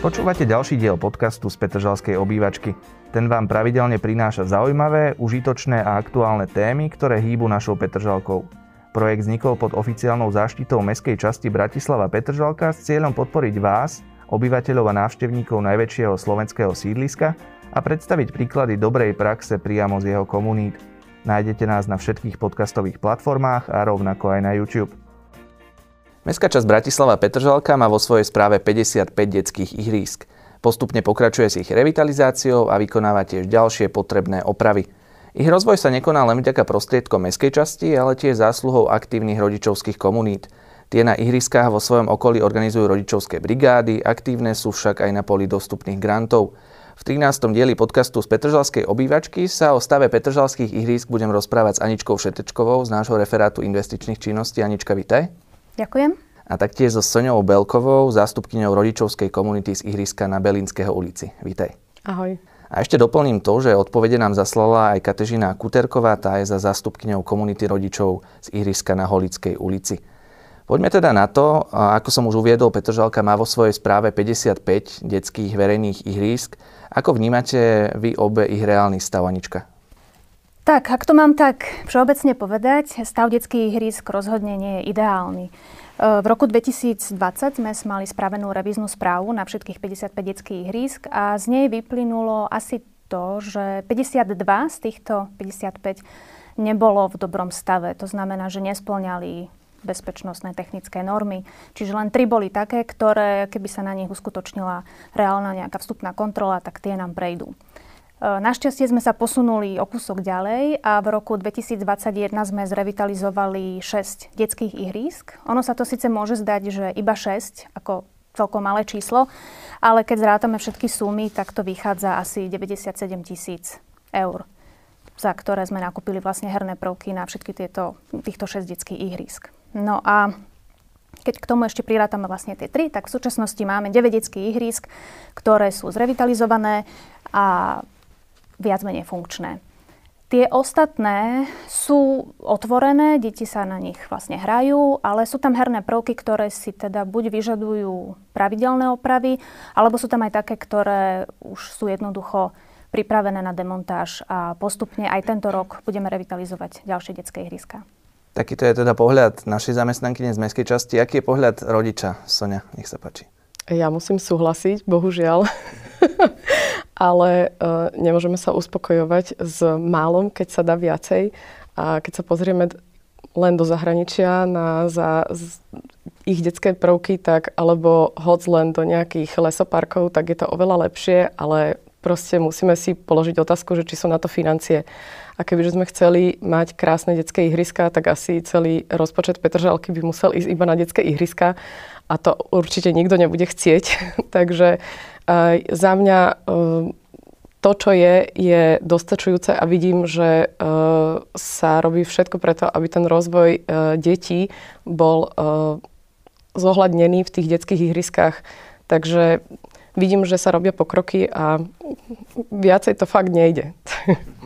Počúvate ďalší diel podcastu z Petržalskej obývačky. Ten vám pravidelne prináša zaujímavé, užitočné a aktuálne témy, ktoré hýbu našou Petržalkou. Projekt vznikol pod oficiálnou záštitou mestskej časti Bratislava Petržalka s cieľom podporiť vás, obyvateľov a návštevníkov najväčšieho slovenského sídliska a predstaviť príklady dobrej praxe priamo z jeho komunít. Nájdete nás na všetkých podcastových platformách a rovnako aj na YouTube. Mestská časť Bratislava Petržalka má vo svojej správe 55 detských ihrísk. Postupne pokračuje s ich revitalizáciou a vykonáva tiež ďalšie potrebné opravy. Ich rozvoj sa nekoná len vďaka prostriedkom mestskej časti, ale tiež zásluhou aktívnych rodičovských komunít. Tie na ihriskách vo svojom okolí organizujú rodičovské brigády, aktívne sú však aj na poli dostupných grantov. V 13. dieli podcastu z Petržalskej obývačky sa o stave Petržalských ihrísk budem rozprávať s Aničkou Šetečkovou z nášho referátu investičných činností. Anička, vitaj. Ďakujem. A taktiež so Soňou Belkovou, zástupkyňou rodičovskej komunity z ihriska na Belinského ulici. Vítaj. Ahoj. A ešte doplním to, že odpovede nám zaslala aj Katežina Kuterková, tá je za zástupkyňou komunity rodičov z ihriska na Holickej ulici. Poďme teda na to, ako som už uviedol, Petržalka má vo svojej správe 55 detských verejných ihrísk. Ako vnímate vy obe ich reálny stav, Anička? Tak, ak to mám tak všeobecne povedať, stav detských ihrísk rozhodne nie je ideálny. E, v roku 2020 sme mali spravenú revíznu správu na všetkých 55 detských ihrísk a z nej vyplynulo asi to, že 52 z týchto 55 nebolo v dobrom stave. To znamená, že nesplňali bezpečnostné technické normy. Čiže len tri boli také, ktoré, keby sa na nich uskutočnila reálna nejaká vstupná kontrola, tak tie nám prejdú. E, našťastie sme sa posunuli o kúsok ďalej a v roku 2021 sme zrevitalizovali 6 detských ihrísk. Ono sa to síce môže zdať, že iba 6, ako celkom malé číslo, ale keď zrátame všetky sumy, tak to vychádza asi 97 tisíc eur, za ktoré sme nakúpili vlastne herné prvky na všetky tieto, týchto 6 detských ihrísk. No a keď k tomu ešte prirátame vlastne tie tri, tak v súčasnosti máme 9 detských ihrísk, ktoré sú zrevitalizované a viac menej funkčné. Tie ostatné sú otvorené, deti sa na nich vlastne hrajú, ale sú tam herné prvky, ktoré si teda buď vyžadujú pravidelné opravy, alebo sú tam aj také, ktoré už sú jednoducho pripravené na demontáž a postupne aj tento rok budeme revitalizovať ďalšie detské ihriska. Takýto je teda pohľad našej zamestnanky z mestskej časti. Aký je pohľad rodiča? Sonia, nech sa páči. Ja musím súhlasiť, bohužiaľ. ale uh, nemôžeme sa uspokojovať s málom, keď sa dá viacej. A keď sa pozrieme len do zahraničia na za, z, ich detské prvky, tak alebo hoď len do nejakých lesoparkov, tak je to oveľa lepšie, ale proste musíme si položiť otázku, že či sú na to financie. A kebyže sme chceli mať krásne detské ihriska, tak asi celý rozpočet Petržalky by musel ísť iba na detské ihriska a to určite nikto nebude chcieť. Takže za mňa e, to, čo je, je dostačujúce a vidím, že e, sa robí všetko preto, aby ten rozvoj e, detí bol zohľadnený v tých detských ihriskách. Takže vidím, že sa robia pokroky a viacej to fakt nejde.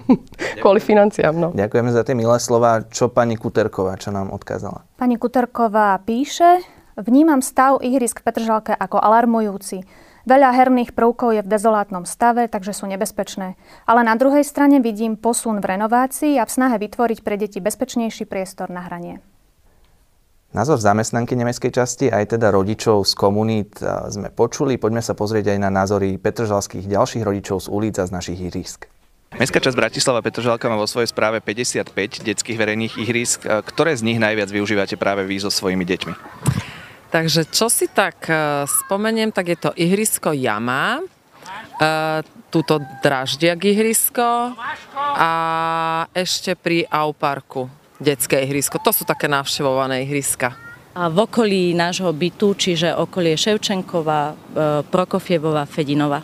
Kvôli financiám, no. Ďakujeme za tie milé slova. Čo pani Kuterková, čo nám odkázala? Pani Kuterková píše, vnímam stav ihrisk v Petržalke ako alarmujúci. Veľa herných prvkov je v dezolátnom stave, takže sú nebezpečné. Ale na druhej strane vidím posun v renovácii a v snahe vytvoriť pre deti bezpečnejší priestor na hranie. Názor zamestnanky nemeckej časti aj teda rodičov z komunít sme počuli. Poďme sa pozrieť aj na názory petržalských ďalších rodičov z ulic a z našich ihrisk. Mestská časť Bratislava Petržalka má vo svojej správe 55 detských verejných ihrisk. Ktoré z nich najviac využívate práve vy so svojimi deťmi? Takže čo si tak e, spomeniem, tak je to ihrisko Jama, e, túto Draždiak ihrisko a ešte pri Auparku detské ihrisko. To sú také navštevované ihriska. A v okolí nášho bytu, čiže okolie Ševčenkova, e, Prokofievova, Fedinova.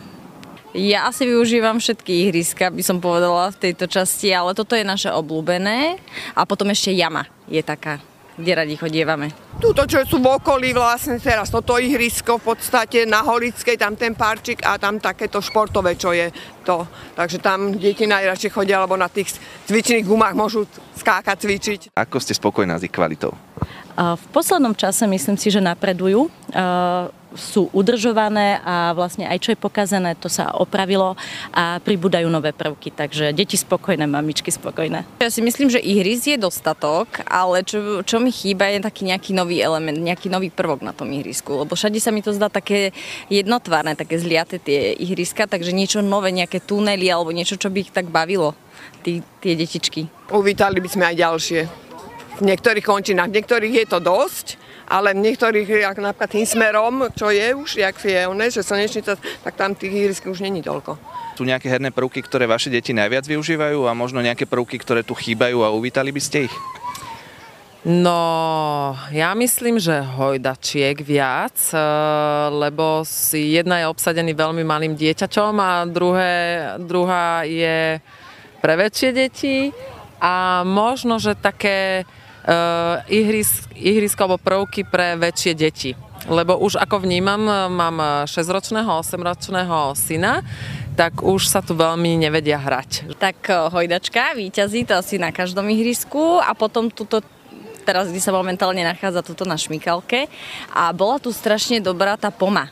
Ja asi využívam všetky ihriska, by som povedala v tejto časti, ale toto je naše obľúbené. A potom ešte jama je taká kde radi chodievame. Tuto, čo sú v okolí vlastne teraz, toto ihrisko v podstate na Holickej, tam ten parčik a tam takéto športové, čo je to. Takže tam deti najradšej chodia, lebo na tých cvičných gumách môžu skákať, cvičiť. Ako ste spokojná s ich kvalitou? V poslednom čase myslím si, že napredujú. sú udržované a vlastne aj čo je pokazené, to sa opravilo a pribúdajú nové prvky. Takže deti spokojné, mamičky spokojné. Ja si myslím, že ihris je dostatok, ale čo, čo mi chýba je taký nejaký nový element, nejaký nový prvok na tom ihrisku. Lebo všade sa mi to zdá také jednotvárne, také zliate tie ihriska, takže niečo nové, nejaké tunely alebo niečo, čo by ich tak bavilo, tí, tie detičky. Uvítali by sme aj ďalšie. V niektorých končinách, v niektorých je to dosť, ale v niektorých, ako napríklad tým smerom, čo je už, jak je one, že slnečnica, tak tam tých ihrisk už není toľko. Sú nejaké herné prvky, ktoré vaše deti najviac využívajú a možno nejaké prvky, ktoré tu chýbajú a uvítali by ste ich? No, ja myslím, že hojdačiek viac, eh, lebo si jedna je obsadený veľmi malým dieťačom a druhé, druhá je pre väčšie deti a možno, že také uh, ihris, ihrisko alebo prvky pre väčšie deti. Lebo už ako vnímam, mám 6-ročného, 8-ročného syna, tak už sa tu veľmi nevedia hrať. Tak eh, hojdačka, výťazí to asi na každom ihrisku a potom tuto teraz, kde sa momentálne nachádza tuto na šmikalke a bola tu strašne dobrá tá poma.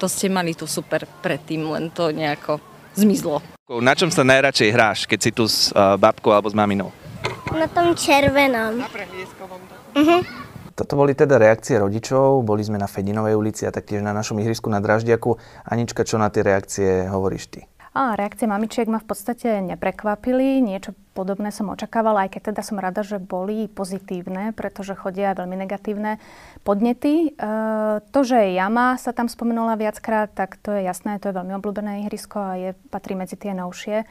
To ste mali tu super predtým, len to nejako zmizlo. Na čom sa najradšej hráš, keď si tu s uh, babkou alebo s maminou? Na tom červenom. Na. Uh-huh. Toto boli teda reakcie rodičov, boli sme na Fedinovej ulici a taktiež na našom ihrisku na Draždiaku. Anička, čo na tie reakcie hovoríš ty? A reakcie mamičiek ma v podstate neprekvapili. Niečo podobné som očakávala, aj keď teda som rada, že boli pozitívne, pretože chodia veľmi negatívne podnety. E, to, že jama sa tam spomenula viackrát, tak to je jasné, to je veľmi obľúbené ihrisko a je, patrí medzi tie novšie.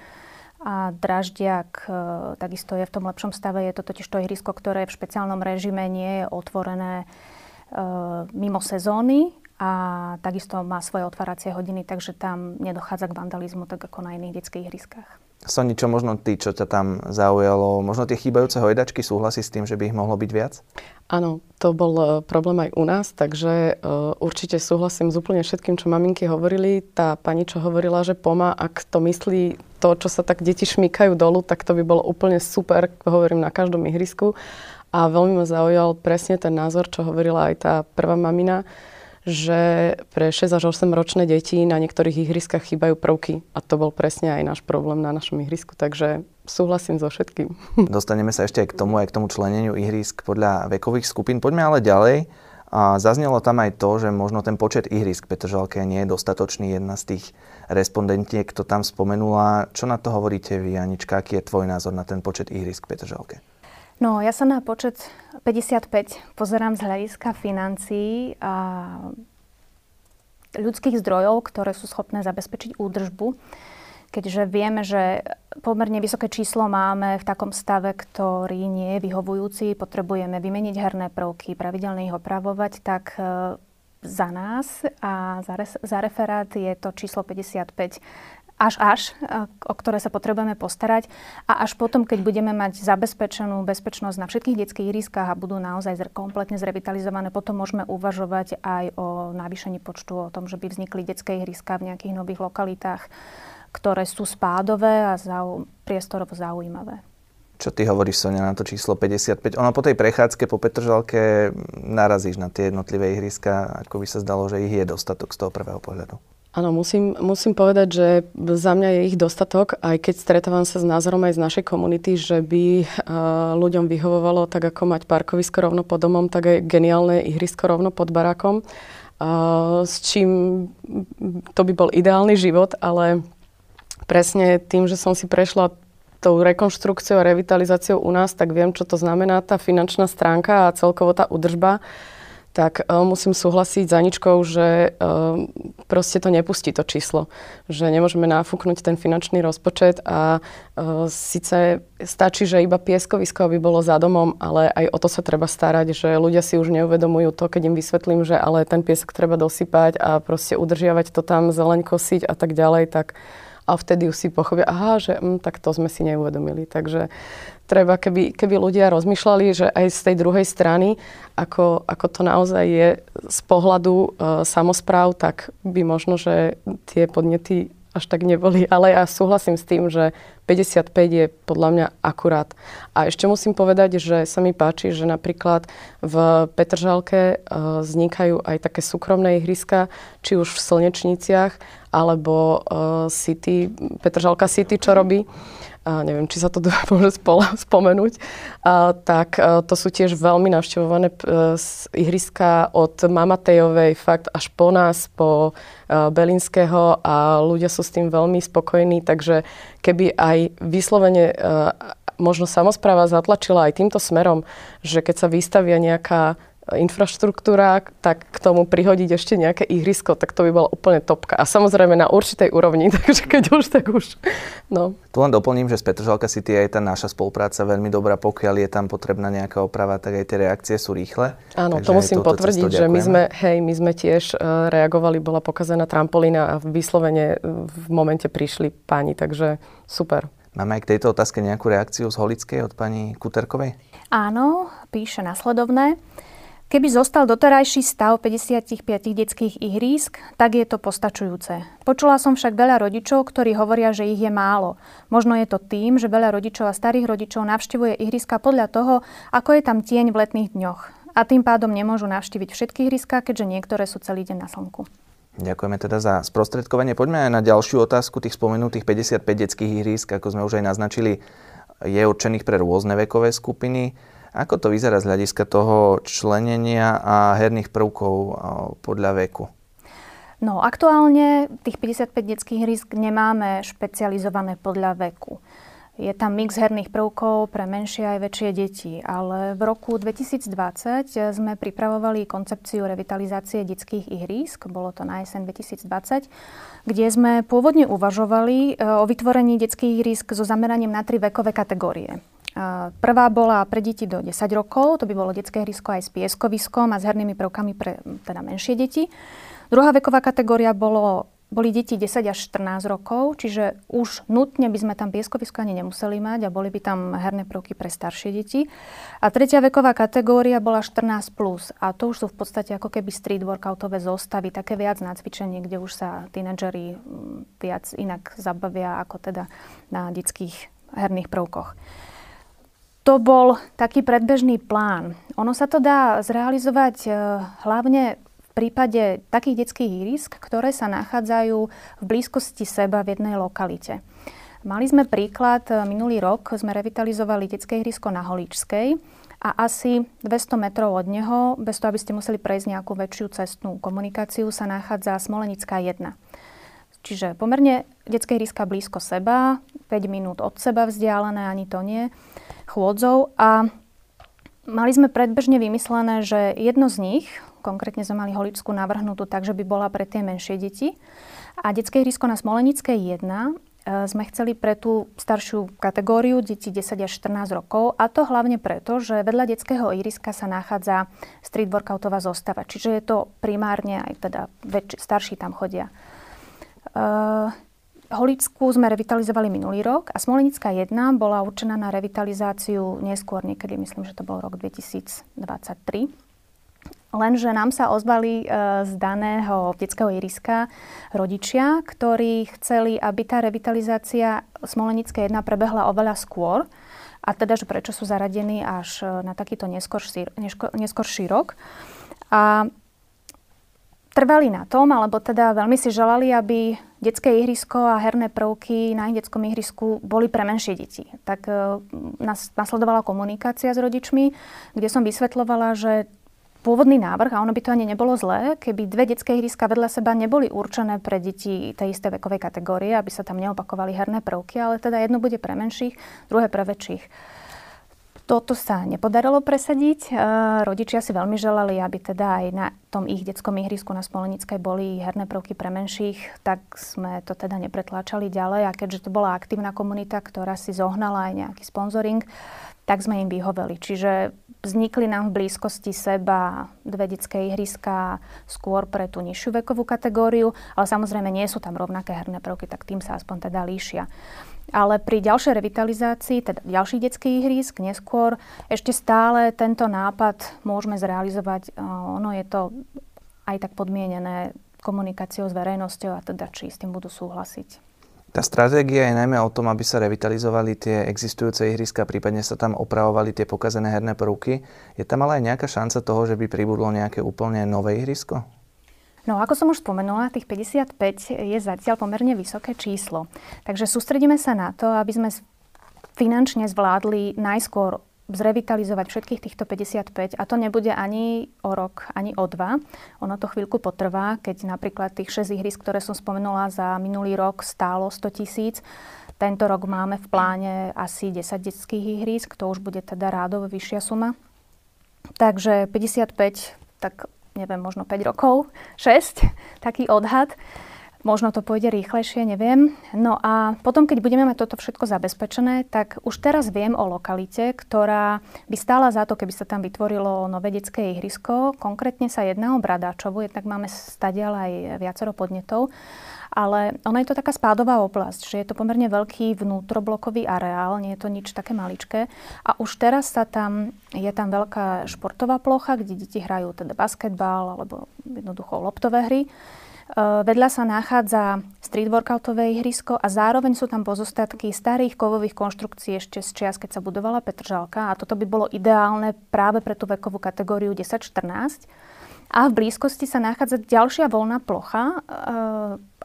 A Draždiak e, takisto je v tom lepšom stave. Je to totiž to ihrisko, ktoré v špeciálnom režime nie je otvorené e, mimo sezóny a takisto má svoje otváracie hodiny, takže tam nedochádza k vandalizmu tak ako na iných detských ihriskách. Soni, čo možno ty, čo ťa tam zaujalo? Možno tie chýbajúce hojdačky súhlasí s tým, že by ich mohlo byť viac? Áno, to bol e, problém aj u nás, takže uh, určite súhlasím s úplne všetkým, čo maminky hovorili. Tá pani, čo hovorila, že poma, ak to myslí to, čo sa tak deti šmýkajú dolu, tak to by bolo úplne super, hovorím na každom ihrisku. A veľmi ma zaujal presne ten názor, čo hovorila aj tá prvá mamina, že pre 6 až 8 ročné deti na niektorých ihriskách chýbajú prvky. A to bol presne aj náš problém na našom ihrisku, takže súhlasím so všetkým. Dostaneme sa ešte aj k tomu, aj k tomu členeniu ihrisk podľa vekových skupín. Poďme ale ďalej. A zaznelo tam aj to, že možno ten počet ihrisk Petržalke nie je dostatočný. Jedna z tých respondentiek to tam spomenula. Čo na to hovoríte vy, Anička? Aký je tvoj názor na ten počet ihrisk Petržalke? No, ja sa na počet 55 pozerám z hľadiska financií a ľudských zdrojov, ktoré sú schopné zabezpečiť údržbu. Keďže vieme, že pomerne vysoké číslo máme v takom stave, ktorý nie je vyhovujúci, potrebujeme vymeniť herné prvky, pravidelne ich opravovať, tak za nás a za, za referát je to číslo 55 až až, o ktoré sa potrebujeme postarať. A až potom, keď budeme mať zabezpečenú bezpečnosť na všetkých detských ihriskách a budú naozaj kompletne zrevitalizované, potom môžeme uvažovať aj o navýšení počtu, o tom, že by vznikli detské ihriska v nejakých nových lokalitách, ktoré sú spádové a zau, priestorovo zaujímavé. Čo ty hovoríš, Sonia, na to číslo 55? Ono po tej prechádzke po Petržalke narazíš na tie jednotlivé ihriska, ako by sa zdalo, že ich je dostatok z toho prvého pohľadu. Áno, musím, musím povedať, že za mňa je ich dostatok, aj keď stretávam sa s názorom aj z našej komunity, že by uh, ľuďom vyhovovalo tak ako mať parkovisko rovno pod domom, tak aj geniálne ihrisko rovno pod barákom. Uh, s čím to by bol ideálny život, ale presne tým, že som si prešla tou rekonštrukciou a revitalizáciou u nás, tak viem, čo to znamená tá finančná stránka a celkovo tá udržba tak uh, musím súhlasiť s Aničkou, že uh, proste to nepustí to číslo. Že nemôžeme náfúknuť ten finančný rozpočet a uh, síce stačí, že iba pieskovisko by bolo za domom, ale aj o to sa treba starať, že ľudia si už neuvedomujú to, keď im vysvetlím, že ale ten piesok treba dosypať a proste udržiavať to tam, zeleň kosiť a tak ďalej, tak a vtedy už si pochopia, aha, že hm, tak to sme si neuvedomili. Takže treba, keby, keby ľudia rozmýšľali, že aj z tej druhej strany, ako, ako to naozaj je z pohľadu e, samozpráv, tak by možno, že tie podnety až tak neboli. Ale ja súhlasím s tým, že 55 je podľa mňa akurát. A ešte musím povedať, že sa mi páči, že napríklad v Petržalke uh, vznikajú aj také súkromné ihriska, či už v Slnečniciach, alebo uh, City, Petržalka City, čo robí neviem, či sa to môže spomenúť, a, tak a, to sú tiež veľmi navštevované p- ihriska od Mamatejovej fakt až po nás, po a, Belinského a ľudia sú s tým veľmi spokojní, takže keby aj vyslovene a, možno samozpráva zatlačila aj týmto smerom, že keď sa vystavia nejaká infraštruktúra, tak k tomu prihodiť ešte nejaké ihrisko, tak to by bola úplne topka. A samozrejme na určitej úrovni, takže keď už, tak už. No. Tu len doplním, že z Petržalka City je tá naša spolupráca veľmi dobrá. Pokiaľ je tam potrebná nejaká oprava, tak aj tie reakcie sú rýchle. Áno, to musím potvrdiť, že my sme, hej, my sme tiež uh, reagovali, bola pokazaná trampolína a vyslovene e, v momente prišli páni, takže super. Máme aj k tejto otázke nejakú reakciu z Holickej od pani Kuterkovej? Áno, píše nasledovné. Keby zostal doterajší stav 55 detských ihrísk, tak je to postačujúce. Počula som však veľa rodičov, ktorí hovoria, že ich je málo. Možno je to tým, že veľa rodičov a starých rodičov navštevuje ihriska podľa toho, ako je tam tieň v letných dňoch. A tým pádom nemôžu navštíviť všetky ihriska, keďže niektoré sú celý deň na slnku. Ďakujeme teda za sprostredkovanie. Poďme aj na ďalšiu otázku tých spomenutých 55 detských ihrísk, ako sme už aj naznačili, je určených pre rôzne vekové skupiny. Ako to vyzerá z hľadiska toho členenia a herných prvkov podľa veku? No, aktuálne tých 55 detských hrysk nemáme špecializované podľa veku. Je tam mix herných prvkov pre menšie aj väčšie deti, ale v roku 2020 sme pripravovali koncepciu revitalizácie detských ihrísk, bolo to na jeseň 2020, kde sme pôvodne uvažovali e, o vytvorení detských ihrísk so zameraním na tri vekové kategórie. Prvá bola pre deti do 10 rokov, to by bolo detské hrysko aj s pieskoviskom a s hernými prvkami pre teda menšie deti. Druhá veková kategória bolo, boli deti 10 až 14 rokov, čiže už nutne by sme tam pieskovisko ani nemuseli mať a boli by tam herné prvky pre staršie deti. A tretia veková kategória bola 14+, plus, a to už sú v podstate ako keby street workoutové zostavy, také viac na cvičenie, kde už sa tínedžeri viac inak zabavia ako teda na detských herných prvkoch to bol taký predbežný plán. Ono sa to dá zrealizovať e, hlavne v prípade takých detských ihrisk, ktoré sa nachádzajú v blízkosti seba v jednej lokalite. Mali sme príklad, e, minulý rok sme revitalizovali detské ihrisko na Holíčskej a asi 200 metrov od neho, bez toho, aby ste museli prejsť nejakú väčšiu cestnú komunikáciu, sa nachádza Smolenická 1. Čiže pomerne detské ihriska blízko seba, 5 minút od seba vzdialené, ani to nie chôdzou. A mali sme predbežne vymyslené, že jedno z nich, konkrétne sme mali holičskú navrhnutú tak, že by bola pre tie menšie deti. A detské ihrisko na Smolenickej 1 e, sme chceli pre tú staršiu kategóriu detí 10 až 14 rokov a to hlavne preto, že vedľa detského ihriska sa nachádza street workoutová zostava, čiže je to primárne aj teda väčši, starší tam chodia. Uh, Holickú sme revitalizovali minulý rok a Smolenická 1 bola určená na revitalizáciu neskôr, niekedy myslím, že to bol rok 2023. Lenže nám sa ozvali e, z daného detského iriska rodičia, ktorí chceli, aby tá revitalizácia Smolenické 1 prebehla oveľa skôr. A teda, že prečo sú zaradení až e, na takýto neskorší, neskorší rok. A trvali na tom, alebo teda veľmi si želali, aby detské ihrisko a herné prvky na ich detskom ihrisku boli pre menšie deti. Tak e, nas, nasledovala komunikácia s rodičmi, kde som vysvetlovala, že pôvodný návrh, a ono by to ani nebolo zlé, keby dve detské ihriska vedľa seba neboli určené pre deti tej istej vekovej kategórie, aby sa tam neopakovali herné prvky, ale teda jedno bude pre menších, druhé pre väčších. Toto sa nepodarilo presadiť. E, rodičia si veľmi želali, aby teda aj na tom ich detskom ihrisku na Smolenickej boli herné prvky pre menších, tak sme to teda nepretláčali ďalej. A keďže to bola aktívna komunita, ktorá si zohnala aj nejaký sponzoring, tak sme im vyhoveli. Čiže vznikli nám v blízkosti seba dve detské ihriska skôr pre tú nižšiu vekovú kategóriu, ale samozrejme nie sú tam rovnaké herné prvky, tak tým sa aspoň teda líšia. Ale pri ďalšej revitalizácii, teda ďalších detských ihrisk, neskôr, ešte stále tento nápad môžeme zrealizovať. Ono je to aj tak podmienené komunikáciou s verejnosťou a teda či s tým budú súhlasiť. Tá stratégia je najmä o tom, aby sa revitalizovali tie existujúce ihriska, prípadne sa tam opravovali tie pokazené herné prvky. Je tam ale aj nejaká šanca toho, že by pribudlo nejaké úplne nové ihrisko? No ako som už spomenula, tých 55 je zatiaľ pomerne vysoké číslo. Takže sústredíme sa na to, aby sme finančne zvládli najskôr zrevitalizovať všetkých týchto 55 a to nebude ani o rok, ani o dva. Ono to chvíľku potrvá, keď napríklad tých 6 ihrisk, ktoré som spomenula za minulý rok stálo 100 tisíc, tento rok máme v pláne asi 10 detských ihrisk, to už bude teda rádovo vyššia suma. Takže 55, tak neviem, možno 5 rokov, 6, taký odhad. Možno to pôjde rýchlejšie, neviem. No a potom, keď budeme mať toto všetko zabezpečené, tak už teraz viem o lokalite, ktorá by stála za to, keby sa tam vytvorilo nové detské ihrisko. Konkrétne sa jedná o Bradáčovu, jednak máme stadiaľ aj viacero podnetov. Ale ona je to taká spádová oblasť, že je to pomerne veľký vnútroblokový areál, nie je to nič také maličké. A už teraz sa tam, je tam veľká športová plocha, kde deti hrajú teda basketbal alebo jednoducho loptové hry. Eh, vedľa sa nachádza street workoutové ihrisko a zároveň sú tam pozostatky starých kovových konštrukcií ešte z čias, keď sa budovala Petržalka a toto by bolo ideálne práve pre tú vekovú kategóriu 10-14. A v blízkosti sa nachádza ďalšia voľná plocha, e,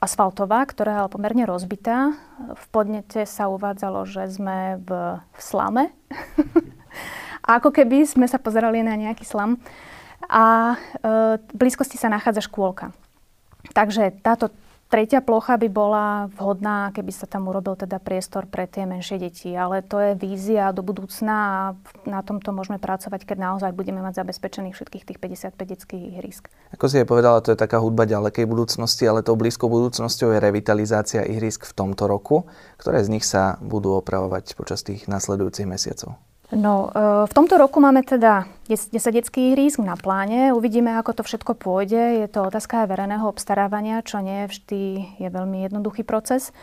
asfaltová, ktorá je pomerne rozbitá. V podnete sa uvádzalo, že sme v, v slame. a ako keby sme sa pozerali na nejaký slam. A e, v blízkosti sa nachádza škôlka. Takže táto tretia plocha by bola vhodná, keby sa tam urobil teda priestor pre tie menšie deti. Ale to je vízia do budúcna a na tomto môžeme pracovať, keď naozaj budeme mať zabezpečených všetkých tých 55 detských ihrisk. Ako si je povedala, to je taká hudba ďalekej budúcnosti, ale tou blízkou budúcnosťou je revitalizácia ihrisk v tomto roku. Ktoré z nich sa budú opravovať počas tých nasledujúcich mesiacov? No, e, v tomto roku máme teda 10 detských ihrísk na pláne. Uvidíme, ako to všetko pôjde. Je to otázka aj verejného obstarávania, čo nie vždy je veľmi jednoduchý proces.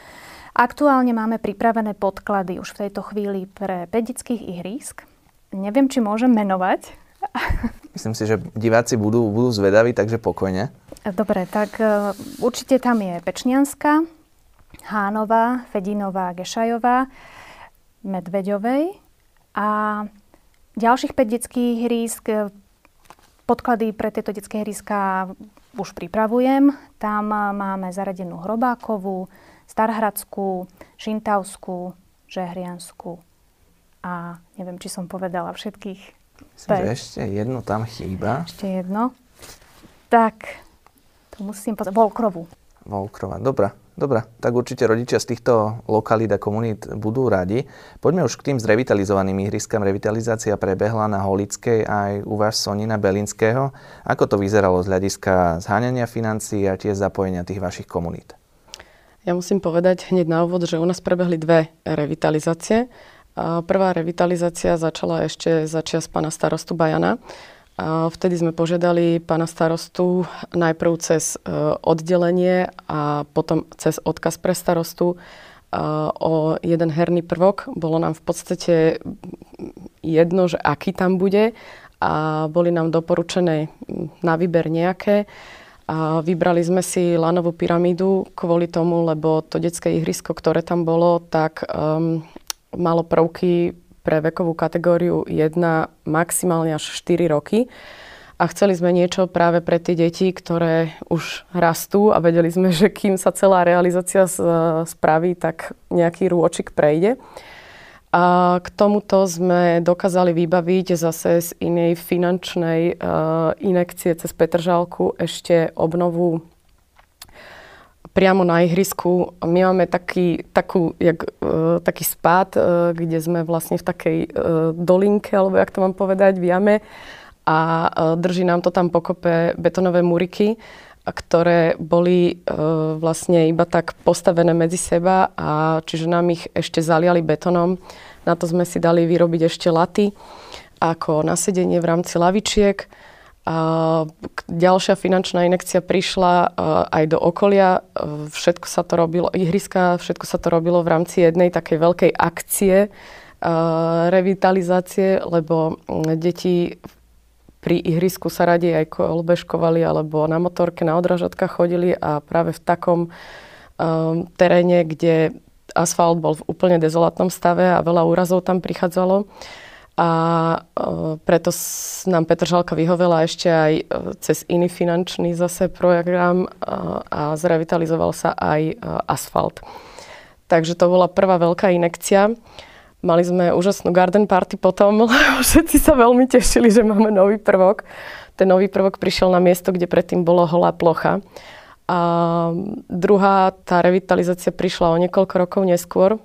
Aktuálne máme pripravené podklady už v tejto chvíli pre 5 detských ihrísk. Neviem, či môžem menovať. Myslím si, že diváci budú, budú zvedaví, takže pokojne. Dobre, tak e, určite tam je Pečnianská, Hánová, Fedinová, Gešajová, Medveďovej, a ďalších 5 detských hrísk, e, podklady pre tieto detské hríska už pripravujem. Tam máme zaradenú Hrobákovú, Starhradskú, Šintavskú, Žehriansku a neviem, či som povedala všetkých. Myslím, že ešte jedno tam chýba. Ešte jedno. Tak, to musím povedať. Volkrovu. Volkrova, dobrá. Dobre, tak určite rodičia z týchto lokalít a komunít budú radi. Poďme už k tým zrevitalizovaným ihriskám. Revitalizácia prebehla na Holickej aj u vás Sonina Belinského. Ako to vyzeralo z hľadiska zháňania financií a tiež zapojenia tých vašich komunít? Ja musím povedať hneď na úvod, že u nás prebehli dve revitalizácie. Prvá revitalizácia začala ešte za čas pána starostu Bajana vtedy sme požiadali pána starostu najprv cez e, oddelenie a potom cez odkaz pre starostu e, o jeden herný prvok. Bolo nám v podstate jedno, že aký tam bude a boli nám doporučené na výber nejaké. A vybrali sme si lanovú pyramídu kvôli tomu, lebo to detské ihrisko, ktoré tam bolo, tak um, malo prvky pre vekovú kategóriu 1 maximálne až 4 roky. A chceli sme niečo práve pre tie deti, ktoré už rastú a vedeli sme, že kým sa celá realizácia spraví, tak nejaký rôčik prejde. A k tomuto sme dokázali vybaviť zase z inej finančnej uh, inekcie cez Petržálku ešte obnovu priamo na ihrisku. My máme taký, takú, jak, uh, taký spád, uh, kde sme vlastne v takej uh, dolinke, alebo jak to mám povedať, v jame a uh, drží nám to tam pokope betonové muriky, ktoré boli uh, vlastne iba tak postavené medzi seba a čiže nám ich ešte zaliali betonom. Na to sme si dali vyrobiť ešte laty ako nasedenie v rámci lavičiek a ďalšia finančná inekcia prišla aj do okolia. Všetko sa to robilo, ihriska, všetko sa to robilo v rámci jednej takej veľkej akcie revitalizácie, lebo deti pri ihrisku sa radi aj kolbežkovali alebo na motorke, na odražatkách chodili a práve v takom um, teréne, kde asfalt bol v úplne dezolátnom stave a veľa úrazov tam prichádzalo. A preto nám Žalka vyhovela ešte aj cez iný finančný zase program a zrevitalizoval sa aj asfalt. Takže to bola prvá veľká inekcia. Mali sme úžasnú garden party potom, lebo všetci sa veľmi tešili, že máme nový prvok. Ten nový prvok prišiel na miesto, kde predtým bolo holá plocha. A druhá, tá revitalizácia prišla o niekoľko rokov neskôr.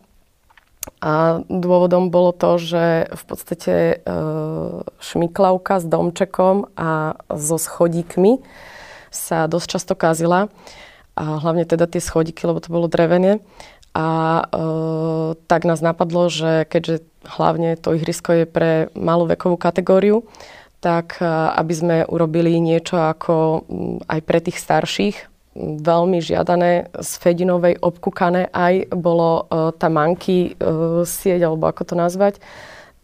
A dôvodom bolo to, že v podstate e, šmiklavka s domčekom a so schodíkmi sa dosť často kazila. A hlavne teda tie schodíky, lebo to bolo drevené. A e, tak nás napadlo, že keďže hlavne to ihrisko je pre malú vekovú kategóriu, tak e, aby sme urobili niečo ako aj pre tých starších, veľmi žiadané z Fedinovej obkúkané aj bolo e, tá manky e, sieť, alebo ako to nazvať,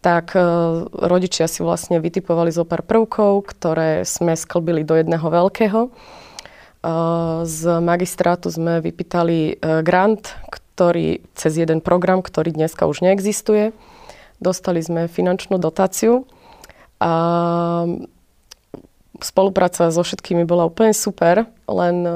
tak e, rodičia si vlastne vytipovali zo pár prvkov, ktoré sme sklbili do jedného veľkého. E, z magistrátu sme vypýtali e, grant, ktorý cez jeden program, ktorý dneska už neexistuje. Dostali sme finančnú dotáciu a spolupráca so všetkými bola úplne super, len e,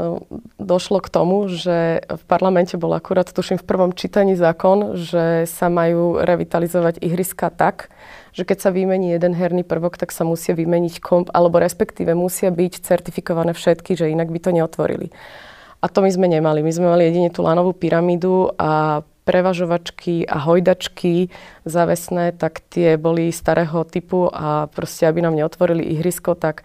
došlo k tomu, že v parlamente bol akurát, tuším, v prvom čítaní zákon, že sa majú revitalizovať ihriska tak, že keď sa vymení jeden herný prvok, tak sa musia vymeniť komp, alebo respektíve musia byť certifikované všetky, že inak by to neotvorili. A to my sme nemali. My sme mali jedine tú lanovú pyramídu a prevažovačky a hojdačky zavesné, tak tie boli starého typu a proste, aby nám neotvorili ihrisko, tak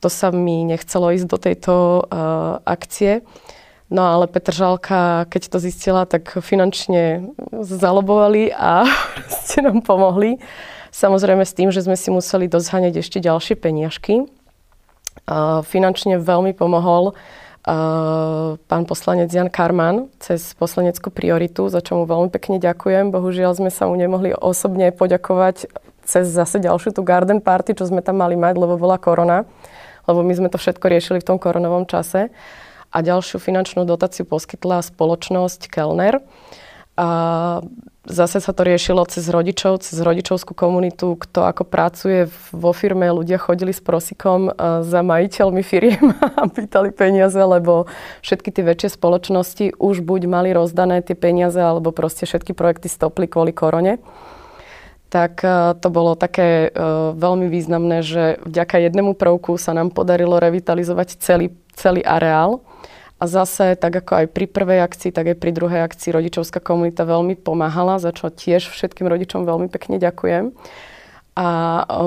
to sa mi nechcelo ísť do tejto uh, akcie. No ale Žalka, keď to zistila, tak finančne zalobovali a ste nám pomohli. Samozrejme s tým, že sme si museli dozhaňať ešte ďalšie peniažky. Uh, finančne veľmi pomohol pán poslanec Jan Karman cez poslaneckú prioritu, za čo mu veľmi pekne ďakujem. Bohužiaľ sme sa mu nemohli osobne poďakovať cez zase ďalšiu tú garden party, čo sme tam mali mať, lebo bola korona. Lebo my sme to všetko riešili v tom koronovom čase. A ďalšiu finančnú dotáciu poskytla spoločnosť Kellner. A zase sa to riešilo cez rodičov, cez rodičovskú komunitu, kto ako pracuje vo firme, ľudia chodili s prosikom za majiteľmi firiem a pýtali peniaze, lebo všetky tie väčšie spoločnosti už buď mali rozdané tie peniaze, alebo proste všetky projekty stopli kvôli korone. Tak to bolo také veľmi významné, že vďaka jednému prvku sa nám podarilo revitalizovať celý, celý areál a zase, tak ako aj pri prvej akcii, tak aj pri druhej akcii rodičovská komunita veľmi pomáhala, za čo tiež všetkým rodičom veľmi pekne ďakujem. A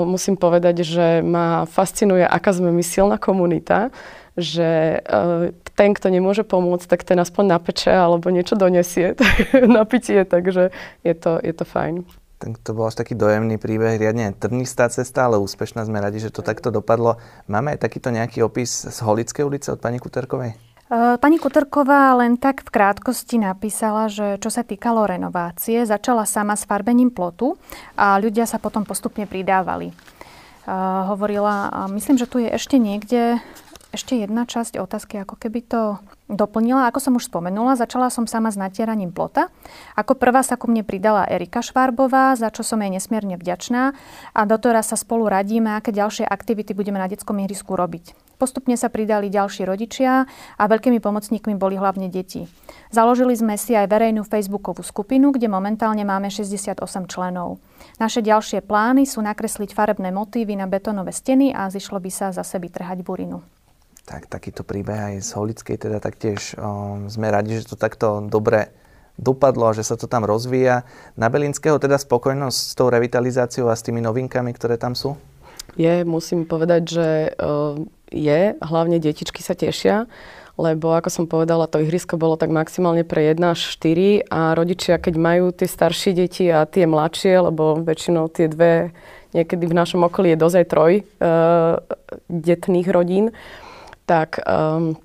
musím povedať, že ma fascinuje, aká sme my silná komunita, že e, ten, kto nemôže pomôcť, tak ten aspoň napeče alebo niečo donesie na pitie, takže je to, je to fajn. Tak to bol až taký dojemný príbeh, riadne trnistá cesta, ale úspešná. Sme radi, že to takto dopadlo. Máme aj takýto nejaký opis z Holickej ulice od pani Kuterkovej? Eh, pani Kutrková len tak v krátkosti napísala, že čo sa týkalo renovácie, začala sama s farbením plotu a ľudia sa potom postupne pridávali. Uh, hovorila, a myslím, že tu je ešte niekde ešte jedna časť otázky, ako keby to doplnila. Ako som už spomenula, začala som sama s natieraním plota. Ako prvá sa ku mne pridala Erika Švárbová, za čo som jej nesmierne vďačná a doteraz sa spolu radíme, aké ďalšie aktivity budeme na detskom ihrisku robiť. Postupne sa pridali ďalší rodičia a veľkými pomocníkmi boli hlavne deti. Založili sme si aj verejnú facebookovú skupinu, kde momentálne máme 68 členov. Naše ďalšie plány sú nakresliť farebné motívy na betónové steny a zišlo by sa zase vytrhať burinu. Tak takýto príbeh aj z Holickej, teda taktiež o, sme radi, že to takto dobre dopadlo a že sa to tam rozvíja. Na Belinského teda spokojnosť s tou revitalizáciou a s tými novinkami, ktoré tam sú? Je, musím povedať, že je, hlavne detičky sa tešia, lebo ako som povedala, to ihrisko bolo tak maximálne pre 1 až 4 a rodičia, keď majú tie staršie deti a tie mladšie, lebo väčšinou tie dve, niekedy v našom okolí je dozaj troj uh, detných rodín, tak um,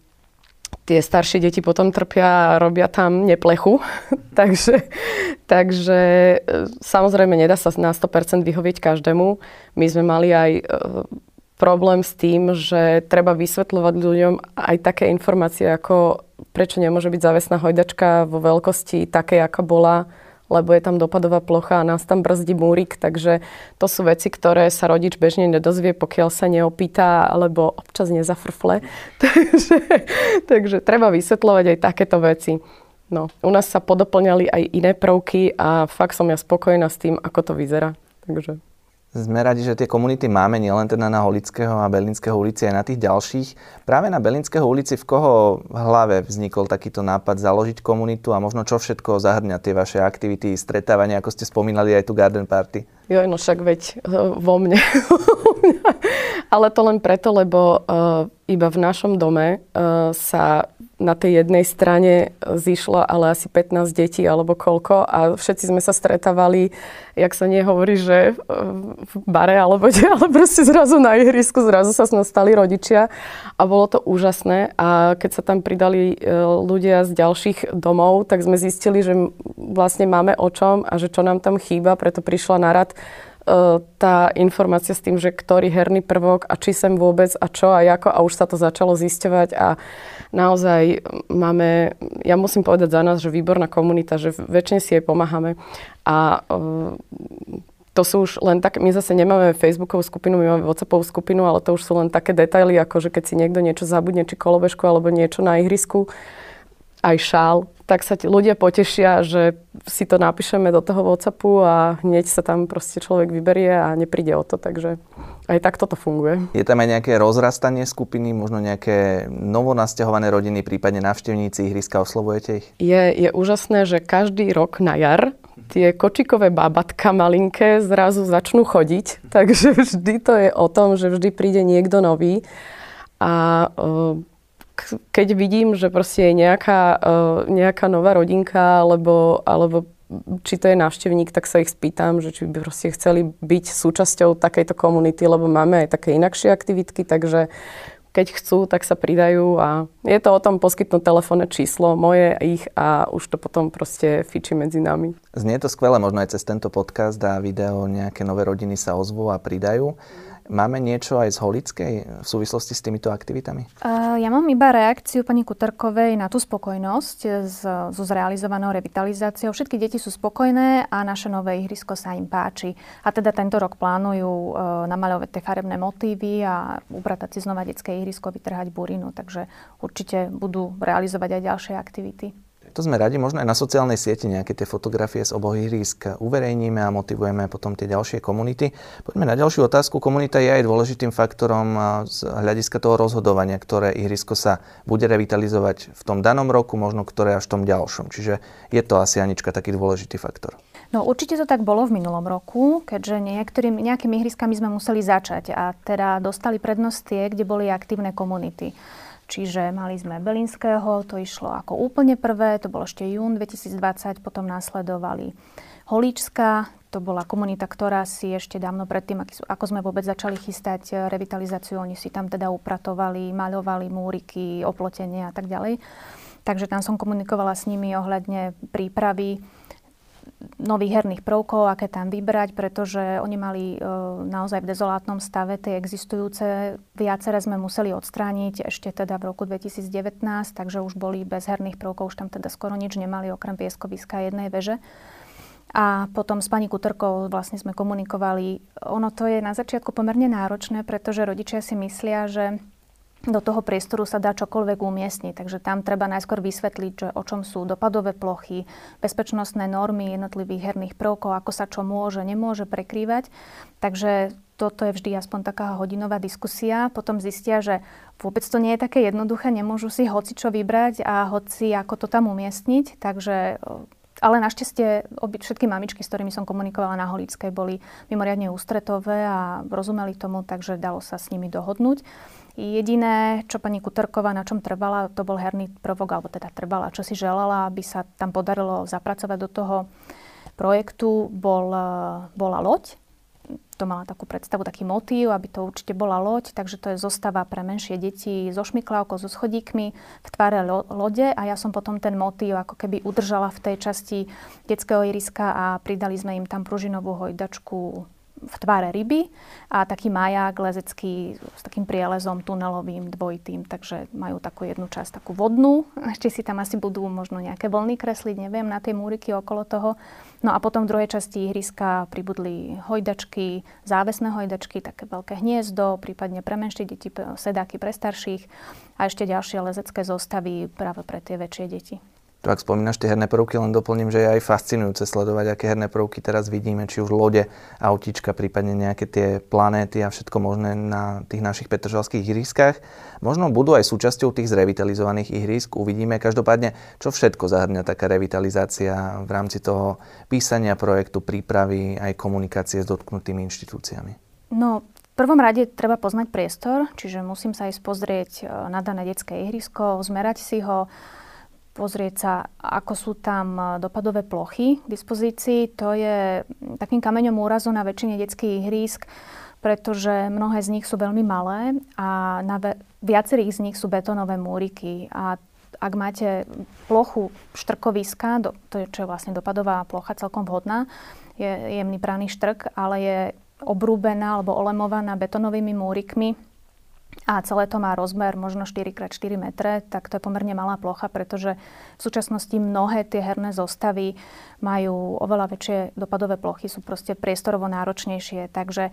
tie staršie deti potom trpia a robia tam neplechu. takže, takže samozrejme nedá sa na 100% vyhovieť každému. My sme mali aj problém s tým, že treba vysvetľovať ľuďom aj také informácie, ako prečo nemôže byť závesná hojdačka vo veľkosti také, aká bola, lebo je tam dopadová plocha a nás tam brzdí múrik, takže to sú veci, ktoré sa rodič bežne nedozvie, pokiaľ sa neopýta alebo občas nezafrfle. takže, takže treba vysvetľovať aj takéto veci. No, u nás sa podoplňali aj iné prvky a fakt som ja spokojná s tým, ako to vyzerá. Takže... Sme radi, že tie komunity máme nielen teda na Holického a Berlínskeho ulici, aj na tých ďalších. Práve na Berlínskeho ulici v koho v hlave vznikol takýto nápad založiť komunitu a možno čo všetko zahrňa tie vaše aktivity, stretávania, ako ste spomínali aj tu Garden Party? Jo, no však veď eh, vo mne. Ale to len preto, lebo uh, iba v našom dome uh, sa na tej jednej strane zišlo ale asi 15 detí alebo koľko a všetci sme sa stretávali, jak sa nehovorí, že v bare alebo kde, ale proste zrazu na ihrisku, zrazu sa stali rodičia a bolo to úžasné. A keď sa tam pridali e, ľudia z ďalších domov, tak sme zistili, že vlastne máme o čom a že čo nám tam chýba, preto prišla na rad tá informácia s tým, že ktorý herný prvok a či sem vôbec a čo a ako a už sa to začalo zisťovať a naozaj máme, ja musím povedať za nás, že výborná komunita, že väčšine si jej pomáhame a e, to sú už len tak, my zase nemáme Facebookovú skupinu, my máme WhatsAppovú skupinu, ale to už sú len také detaily, ako že keď si niekto niečo zabudne, či kolobežku alebo niečo na ihrisku, aj šál, tak sa ľudia potešia, že si to napíšeme do toho WhatsAppu a hneď sa tam proste človek vyberie a nepríde o to, takže aj tak toto funguje. Je tam aj nejaké rozrastanie skupiny, možno nejaké novonasťahované rodiny, prípadne návštevníci ihriska, oslovujete ich? Je, je úžasné, že každý rok na jar tie kočikové babatka malinké zrazu začnú chodiť, takže vždy to je o tom, že vždy príde niekto nový a keď vidím, že proste je nejaká, uh, nejaká nová rodinka, alebo, alebo či to je návštevník, tak sa ich spýtam, že či by proste chceli byť súčasťou takejto komunity, lebo máme aj také inakšie aktivitky, takže keď chcú, tak sa pridajú a je to o tom poskytnúť telefónne číslo moje, ich a už to potom proste fičí medzi nami. Znie to skvelé, možno aj cez tento podcast a video nejaké nové rodiny sa ozvú a pridajú. Máme niečo aj z Holickej v súvislosti s týmito aktivitami? Ja mám iba reakciu pani Kuterkovej na tú spokojnosť so zrealizovanou revitalizáciou. Všetky deti sú spokojné a naše nové ihrisko sa im páči. A teda tento rok plánujú uh, namaľovať tie farebné motívy a upratať si znova detské ihrisko, vytrhať burinu. Takže určite budú realizovať aj ďalšie aktivity. To sme radi, možno aj na sociálnej sieti nejaké tie fotografie z oboch ihrísk uverejníme a motivujeme potom tie ďalšie komunity. Poďme na ďalšiu otázku. Komunita je aj dôležitým faktorom z hľadiska toho rozhodovania, ktoré ihrisko sa bude revitalizovať v tom danom roku, možno ktoré až v tom ďalšom. Čiže je to asi Anička taký dôležitý faktor. No určite to tak bolo v minulom roku, keďže niektorým, nejakými ihriskami sme museli začať a teda dostali prednosť tie, kde boli aktívne komunity. Čiže mali sme Belinského, to išlo ako úplne prvé, to bolo ešte jún 2020, potom následovali Holíčska, to bola komunita, ktorá si ešte dávno predtým, ako sme vôbec začali chystať eh, revitalizáciu, oni si tam teda upratovali, maľovali múriky, oplotenie a tak ďalej. Takže tam som komunikovala s nimi ohľadne prípravy nových herných prvkov, aké tam vybrať, pretože oni mali e, naozaj v dezolátnom stave tie existujúce. Viacere sme museli odstrániť ešte teda v roku 2019, takže už boli bez herných prvkov, už tam teda skoro nič nemali okrem pieskoviska jednej veže. A potom s pani Kutrkou vlastne sme komunikovali. Ono to je na začiatku pomerne náročné, pretože rodičia si myslia, že do toho priestoru sa dá čokoľvek umiestniť. Takže tam treba najskôr vysvetliť, že o čom sú dopadové plochy, bezpečnostné normy jednotlivých herných prvkov, ako sa čo môže, nemôže prekrývať. Takže toto je vždy aspoň taká hodinová diskusia. Potom zistia, že vôbec to nie je také jednoduché, nemôžu si hoci čo vybrať a hoci ako to tam umiestniť. Takže ale našťastie všetky mamičky, s ktorými som komunikovala na Holickej, boli mimoriadne ústretové a rozumeli tomu, takže dalo sa s nimi dohodnúť. Jediné, čo pani Kuterková na čom trvala, to bol herný prvok, alebo teda trvala, čo si želala, aby sa tam podarilo zapracovať do toho projektu, bol, bola loď. To mala takú predstavu, taký motív, aby to určite bola loď, takže to je zostava pre menšie deti so šmiklavkou, so schodíkmi v tvare lo- lode a ja som potom ten motív ako keby udržala v tej časti detského iriska a pridali sme im tam pružinovú hojdačku v tvare ryby a taký maják lezecký s takým prielezom tunelovým, dvojitým, takže majú takú jednu časť, takú vodnú. Ešte si tam asi budú možno nejaké vlny kresliť, neviem, na tej múriky okolo toho. No a potom v druhej časti ihriska pribudli hojdačky, závesné hojdačky, také veľké hniezdo, prípadne pre menšie deti, sedáky pre starších a ešte ďalšie lezecké zostavy práve pre tie väčšie deti. Tu ak spomínaš tie herné prvky, len doplním, že je aj fascinujúce sledovať, aké herné prvky teraz vidíme, či už lode, autička, prípadne nejaké tie planéty a všetko možné na tých našich petržalských ihriskách. Možno budú aj súčasťou tých zrevitalizovaných ihrisk, uvidíme. Každopádne, čo všetko zahrňa taká revitalizácia v rámci toho písania projektu, prípravy aj komunikácie s dotknutými inštitúciami? No, v prvom rade treba poznať priestor, čiže musím sa ísť pozrieť e, na dané detské ihrisko, zmerať si ho, pozrieť sa, ako sú tam e, dopadové plochy k dispozícii. To je takým kameňom úrazu na väčšine detských ihrísk, pretože mnohé z nich sú veľmi malé a na viacerých z nich sú betónové múriky. A ak máte plochu štrkoviska, to je, čo je vlastne dopadová plocha celkom vhodná, je jemný praný štrk, ale je obrúbená alebo olemovaná betónovými múrikmi, a celé to má rozmer možno 4x4 metre, tak to je pomerne malá plocha, pretože v súčasnosti mnohé tie herné zostavy majú oveľa väčšie dopadové plochy, sú proste priestorovo náročnejšie. Takže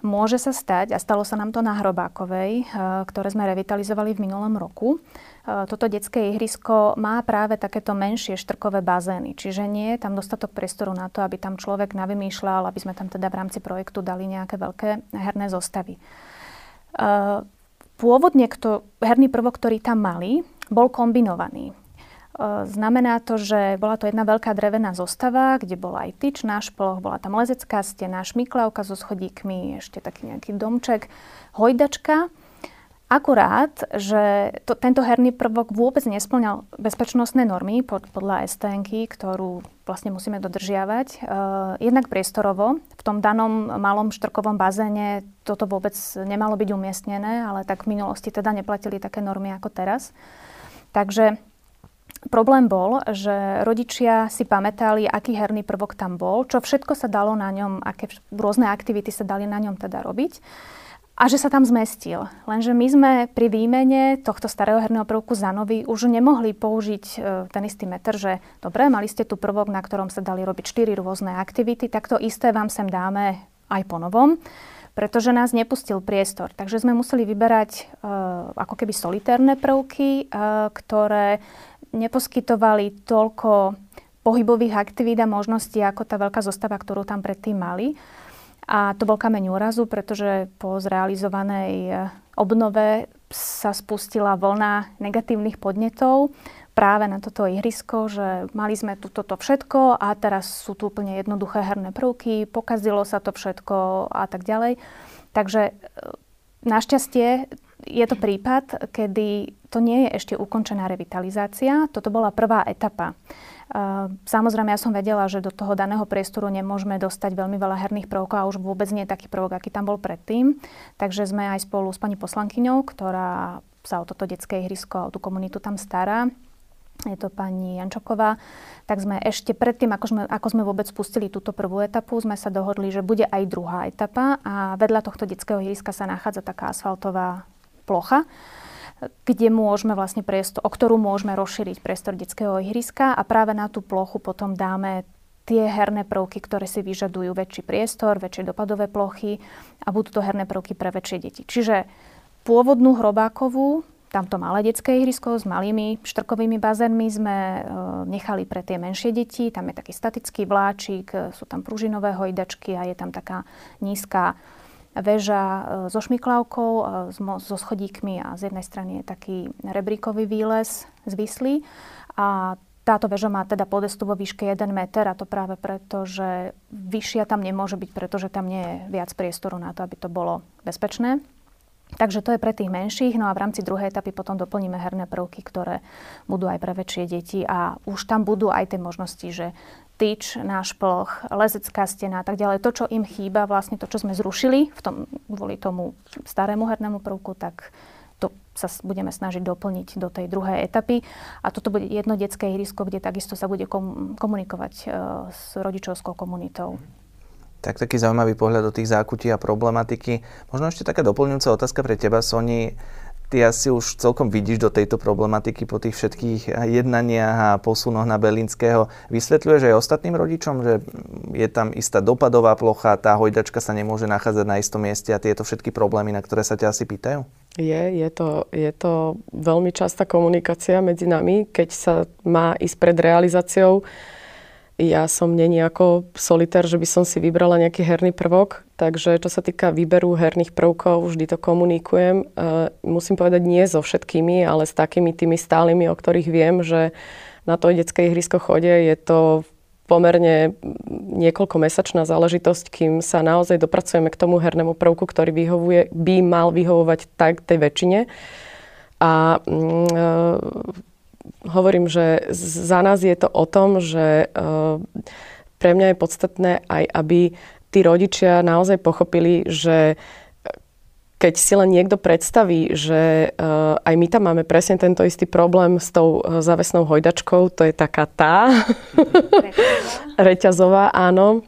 môže sa stať, a stalo sa nám to na Hrobákovej, eh, ktoré sme revitalizovali v minulom roku, eh, toto detské ihrisko má práve takéto menšie štrkové bazény. Čiže nie je tam dostatok priestoru na to, aby tam človek navymýšľal, aby sme tam teda v rámci projektu dali nejaké veľké herné zostavy. Eh, pôvodne kto, herný prvok, ktorý tam mali, bol kombinovaný. Eh, znamená to, že bola to jedna veľká drevená zostava, kde bola aj tyč na šploch, bola tam lezecká stena, šmiklavka so schodíkmi, ešte taký nejaký domček, hojdačka Akurát, že to, tento herný prvok vôbec nesplňal bezpečnostné normy pod, podľa stn ktorú vlastne musíme dodržiavať. Uh, jednak priestorovo, v tom danom malom štrkovom bazéne toto vôbec nemalo byť umiestnené, ale tak v minulosti teda neplatili také normy ako teraz. Takže Problém bol, že rodičia si pamätali, aký herný prvok tam bol, čo všetko sa dalo na ňom, aké rôzne aktivity sa dali na ňom teda robiť a že sa tam zmestil. Lenže my sme pri výmene tohto starého herného prvku za nový už nemohli použiť e, ten istý meter, že dobre, mali ste tu prvok, na ktorom sa dali robiť štyri rôzne aktivity, tak to isté vám sem dáme aj po novom, pretože nás nepustil priestor. Takže sme museli vyberať e, ako keby solitérne prvky, e, ktoré neposkytovali toľko pohybových aktivít a možností ako tá veľká zostava, ktorú tam predtým mali. A to bol kameň úrazu, pretože po zrealizovanej e, obnove sa spustila vlna negatívnych podnetov práve na toto ihrisko, že mali sme tu toto všetko a teraz sú tu úplne jednoduché herné prvky, pokazilo sa to všetko a tak ďalej. Takže e, našťastie je to prípad, kedy to nie je ešte ukončená revitalizácia. Toto bola prvá etapa. Samozrejme, ja som vedela, že do toho daného priestoru nemôžeme dostať veľmi veľa herných prvkov a už vôbec nie taký prvok, aký tam bol predtým. Takže sme aj spolu s pani poslankyňou, ktorá sa o toto detské ihrisko o tú komunitu tam stará, je to pani Jančoková, tak sme ešte predtým, ako sme, ako sme vôbec spustili túto prvú etapu, sme sa dohodli, že bude aj druhá etapa a vedľa tohto detského ihriska sa nachádza taká asfaltová plocha, kde môžeme vlastne priestor, o ktorú môžeme rozšíriť priestor detského ihriska a práve na tú plochu potom dáme tie herné prvky, ktoré si vyžadujú väčší priestor, väčšie dopadové plochy a budú to herné prvky pre väčšie deti. Čiže pôvodnú hrobákovú, tamto malé detské ihrisko s malými štrkovými bazénmi sme e, nechali pre tie menšie deti. Tam je taký statický vláčik, sú tam pružinové hojdačky a je tam taká nízka väža e, so šmiklavkou, e, so schodíkmi a z jednej strany je taký rebríkový výlez zvislý. A táto väža má teda podestu vo výške 1 meter a to práve preto, že vyššia tam nemôže byť, pretože tam nie je viac priestoru na to, aby to bolo bezpečné. Takže to je pre tých menších, no a v rámci druhej etapy potom doplníme herné prvky, ktoré budú aj pre väčšie deti a už tam budú aj tie možnosti, že tyč, náš ploch, lezecká stena a tak ďalej. To, čo im chýba, vlastne to, čo sme zrušili v tom, kvôli tomu starému hernému prvku, tak to sa budeme snažiť doplniť do tej druhej etapy. A toto bude jedno detské ihrisko, kde takisto sa bude komunikovať uh, s rodičovskou komunitou. Tak taký zaujímavý pohľad do tých zákutí a problematiky. Možno ešte taká doplňujúca otázka pre teba, Soni. Ty asi už celkom vidíš do tejto problematiky po tých všetkých jednaniach a posunoch na Belinského. Vysvetľuješ aj ostatným rodičom, že je tam istá dopadová plocha, tá hojdačka sa nemôže nachádzať na istom mieste a tieto všetky problémy, na ktoré sa ťa asi pýtajú? Je, je to, je to veľmi častá komunikácia medzi nami, keď sa má ísť pred realizáciou ja som není ako solitér, že by som si vybrala nejaký herný prvok, takže čo sa týka výberu herných prvkov, vždy to komunikujem. Uh, musím povedať nie so všetkými, ale s takými tými stálymi, o ktorých viem, že na to detské ihrisko chodie. Je to pomerne niekoľkomesačná záležitosť, kým sa naozaj dopracujeme k tomu hernému prvku, ktorý vyhovuje, by mal vyhovovať tak tej väčšine. A uh, hovorím, že za nás je to o tom, že eh, pre mňa je podstatné aj, aby tí rodičia naozaj pochopili, že keď si len niekto predstaví, že uh, aj my tam máme presne tento istý problém s tou závesnou hojdačkou, to je taká tá reťazová, áno.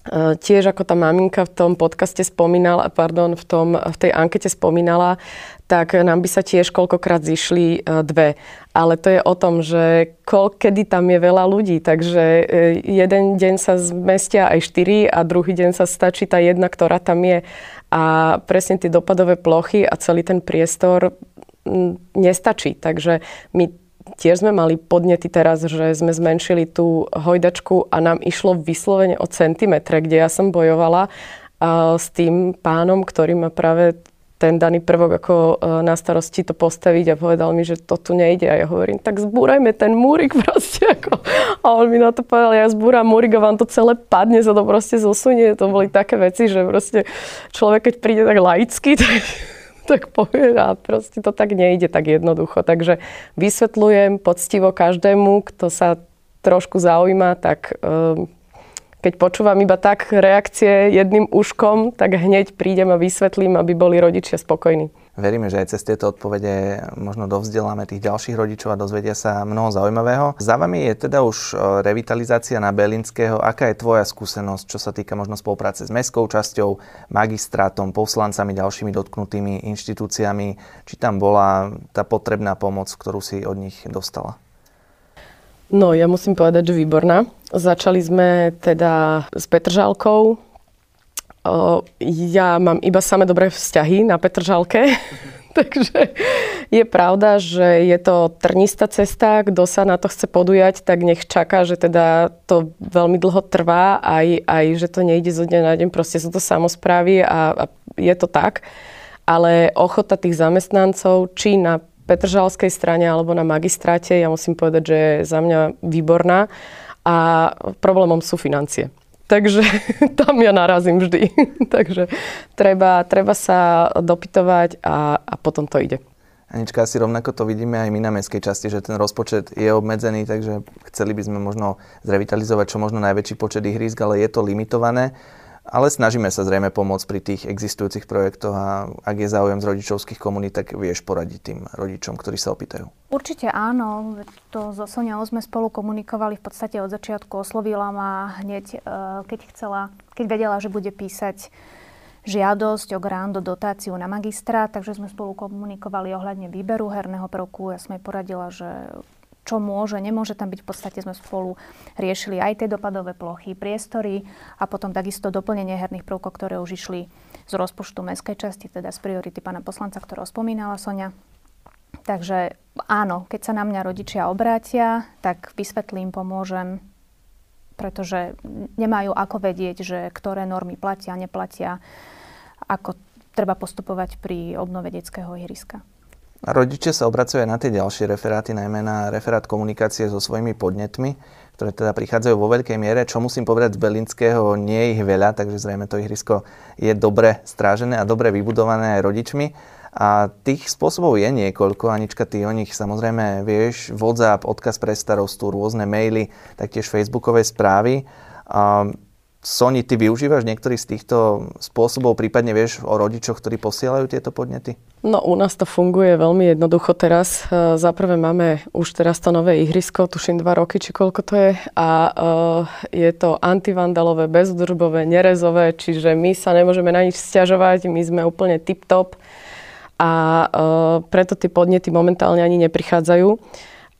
Uh, tiež ako tá maminka v tom podcaste spomínala, pardon, v, tom, v tej ankete spomínala, tak nám by sa tiež koľkokrát zišli uh, dve ale to je o tom, že kol, kedy tam je veľa ľudí, takže e, jeden deň sa zmestia aj štyri a druhý deň sa stačí tá jedna, ktorá tam je. A presne tie dopadové plochy a celý ten priestor nestačí. Takže my tiež sme mali podnety teraz, že sme zmenšili tú hojdačku a nám išlo vyslovene o centimetre, kde ja som bojovala s tým pánom, ktorý ma práve ten daný prvok ako e, na starosti to postaviť a povedal mi, že to tu nejde. A ja hovorím, tak zbúrajme ten múrik proste. Ako. A on mi na to povedal, ja zbúram múrik a vám to celé padne, sa to proste zosunie. To boli také veci, že proste človek, keď príde tak laicky, tak, tak povie a proste to tak nejde tak jednoducho. Takže vysvetľujem poctivo každému, kto sa trošku zaujíma, tak um, keď počúvam iba tak reakcie jedným uškom, tak hneď prídem a vysvetlím, aby boli rodičia spokojní. Veríme, že aj cez tieto odpovede možno dovzdeláme tých ďalších rodičov a dozvedia sa mnoho zaujímavého. Za vami je teda už e, revitalizácia na Belinského. Aká je tvoja skúsenosť, čo sa týka možno spolupráce s mestskou časťou, magistrátom, poslancami, ďalšími dotknutými inštitúciami? Či tam bola tá potrebná pomoc, ktorú si od nich dostala? No, ja musím povedať, že výborná. Začali sme teda s Petržálkou. Ja mám iba samé dobré vzťahy na Petržálke. Takže je pravda, že je to trnistá cesta. Kto sa na to chce podujať, tak nech čaká, že teda to veľmi dlho trvá, aj, aj že to nejde zo dňa na deň. Proste sú to samozprávy a, a je to tak. Ale ochota tých zamestnancov, či na Petržalskej strane alebo na magistráte, ja musím povedať, že je za mňa výborná a problémom sú financie. Takže tam ja narazím vždy. Takže treba, treba sa dopytovať a, a potom to ide. Anička, asi rovnako to vidíme aj my na mestskej časti, že ten rozpočet je obmedzený, takže chceli by sme možno zrevitalizovať čo možno najväčší počet ihrisk, ale je to limitované. Ale snažíme sa zrejme pomôcť pri tých existujúcich projektoch a ak je záujem z rodičovských komunít, tak vieš poradiť tým rodičom, ktorí sa opýtajú. Určite áno. To so Soniou sme spolu komunikovali v podstate od začiatku. Oslovila ma hneď, e, keď chcela, keď vedela, že bude písať žiadosť o grant do dotáciu na magistra, takže sme spolu komunikovali ohľadne výberu herného prvku. Ja som jej poradila, že čo môže, nemôže tam byť. V podstate sme spolu riešili aj tie dopadové plochy, priestory a potom takisto doplnenie herných prvkov, ktoré už išli z rozpočtu mestskej časti, teda z priority pána poslanca, ktorého spomínala Sonia. Takže áno, keď sa na mňa rodičia obrátia, tak vysvetlím, pomôžem, pretože nemajú ako vedieť, že ktoré normy platia, neplatia, ako treba postupovať pri obnove detského ihriska. A rodičia sa obracujú aj na tie ďalšie referáty, najmä na referát komunikácie so svojimi podnetmi, ktoré teda prichádzajú vo veľkej miere. Čo musím povedať z Belinského, nie je ich veľa, takže zrejme to ihrisko je dobre strážené a dobre vybudované aj rodičmi. A tých spôsobov je niekoľko. Anička, ty o nich samozrejme vieš. WhatsApp, odkaz pre starostu, rôzne maily, taktiež facebookové správy. A Soni, ty využívaš niektorý z týchto spôsobov, prípadne vieš o rodičoch, ktorí posielajú tieto podnety? No u nás to funguje veľmi jednoducho teraz. E, máme už teraz to nové ihrisko, tuším dva roky, či koľko to je. A uh, je to antivandalové, bezudržbové, nerezové, čiže my sa nemôžeme na nič stiažovať, my sme úplne tip-top. A uh, preto tie podnety momentálne ani neprichádzajú.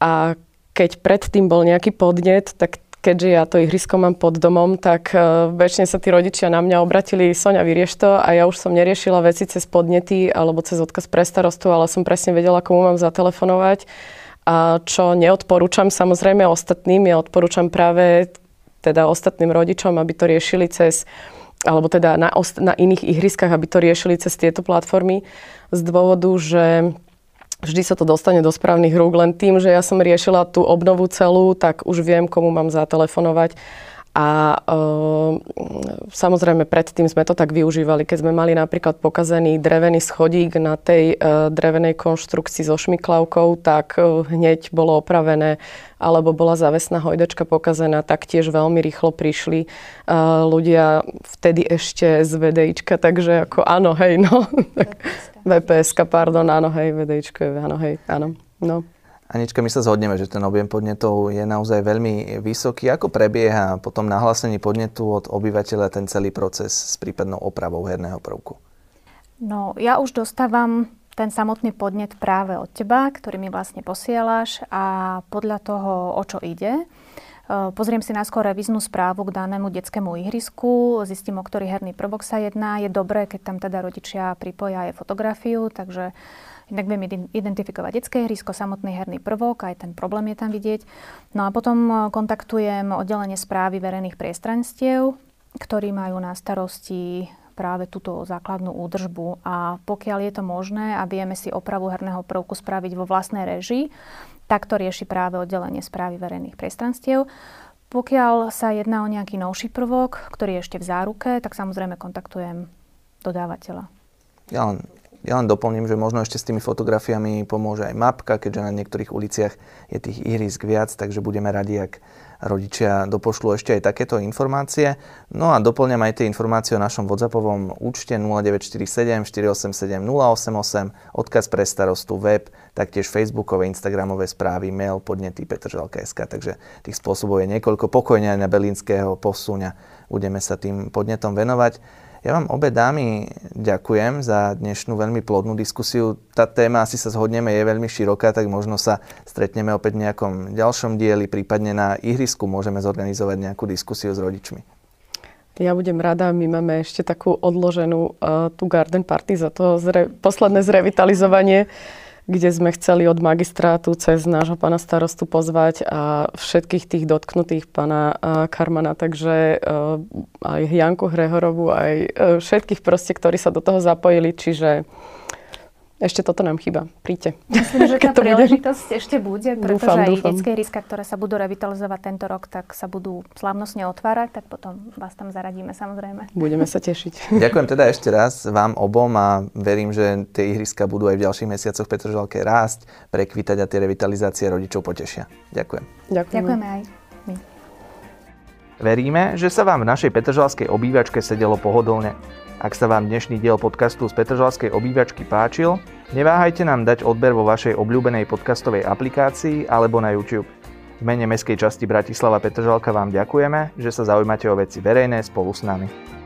A keď predtým bol nejaký podnet, tak keďže ja to ihrisko mám pod domom, tak uh, väčšine sa tí rodičia na mňa obratili, Sonia, vyrieš to a ja už som neriešila veci cez podnety alebo cez odkaz pre starostu, ale som presne vedela, komu mám zatelefonovať. A čo neodporúčam samozrejme ostatným, ja odporúčam práve teda ostatným rodičom, aby to riešili cez alebo teda na, na iných ihriskách, aby to riešili cez tieto platformy z dôvodu, že vždy sa to dostane do správnych rúk, len tým, že ja som riešila tú obnovu celú, tak už viem, komu mám zatelefonovať. A e, samozrejme predtým sme to tak využívali, keď sme mali napríklad pokazený drevený schodík na tej e, drevenej konštrukcii so šmiklavkou, tak e, hneď bolo opravené, alebo bola závesná hojdačka pokazená, tak tiež veľmi rýchlo prišli e, ľudia vtedy ešte z VDIčka, takže ako áno, hej, no. vps pardon, áno, hej, VDIčko je, áno, hej, áno, no. Anička, my sa zhodneme, že ten objem podnetov je naozaj veľmi vysoký. Ako prebieha potom nahlásení podnetu od obyvateľa ten celý proces s prípadnou opravou herného prvku? No, ja už dostávam ten samotný podnet práve od teba, ktorý mi vlastne posielaš a podľa toho, o čo ide. E, pozriem si najskôr revíznu správu k danému detskému ihrisku, zistím, o ktorý herný prvok sa jedná. Je dobré, keď tam teda rodičia pripoja aj fotografiu, takže Inak viem identifikovať detské ihrisko, samotný herný prvok, aj ten problém je tam vidieť. No a potom e, kontaktujem oddelenie správy verejných priestranstiev, ktorí majú na starosti práve túto základnú údržbu a pokiaľ je to možné a vieme si opravu herného prvku spraviť vo vlastnej režii, tak to rieši práve oddelenie správy verejných priestranstiev. Pokiaľ sa jedná o nejaký novší prvok, ktorý je ešte v záruke, tak samozrejme kontaktujem dodávateľa. Ja len ja len doplním, že možno ešte s tými fotografiami pomôže aj mapka, keďže na niektorých uliciach je tých ihrisk viac, takže budeme radi, ak rodičia dopošľú ešte aj takéto informácie. No a doplňam aj tie informácie o našom WhatsAppovom účte 0947 487 088, odkaz pre starostu, web, taktiež facebookové, instagramové správy, mail, podnety petržalka.sk, takže tých spôsobov je niekoľko. Pokojne aj na Belinského posúňa budeme sa tým podnetom venovať. Ja vám obe dámy ďakujem za dnešnú veľmi plodnú diskusiu. Tá téma, asi sa zhodneme, je veľmi široká, tak možno sa stretneme opäť v nejakom ďalšom dieli, prípadne na ihrisku môžeme zorganizovať nejakú diskusiu s rodičmi. Ja budem rada, my máme ešte takú odloženú uh, tú garden party za to zre- posledné zrevitalizovanie kde sme chceli od magistrátu cez nášho pána starostu pozvať a všetkých tých dotknutých pána Karmana, takže e, aj Janku Hrehorovu, aj e, všetkých proste, ktorí sa do toho zapojili, čiže ešte toto nám chýba. Príďte. Myslím, že tá príležitosť bude. ešte bude, pretože dúfam, aj dúfam. detské riska, ktoré sa budú revitalizovať tento rok, tak sa budú slávnostne otvárať, tak potom vás tam zaradíme samozrejme. Budeme sa tešiť. Ďakujem teda ešte raz vám obom a verím, že tie ihriska budú aj v ďalších mesiacoch Petržalke rásť, prekvítať a tie revitalizácie rodičov potešia. Ďakujem. Ďakujeme. Ďakujeme aj. Veríme, že sa vám v našej Petržalskej obývačke sedelo pohodlne. Ak sa vám dnešný diel podcastu z Petržalskej obývačky páčil, neváhajte nám dať odber vo vašej obľúbenej podcastovej aplikácii alebo na YouTube. V mene Mestskej časti Bratislava Petržalka vám ďakujeme, že sa zaujímate o veci verejné spolu s nami.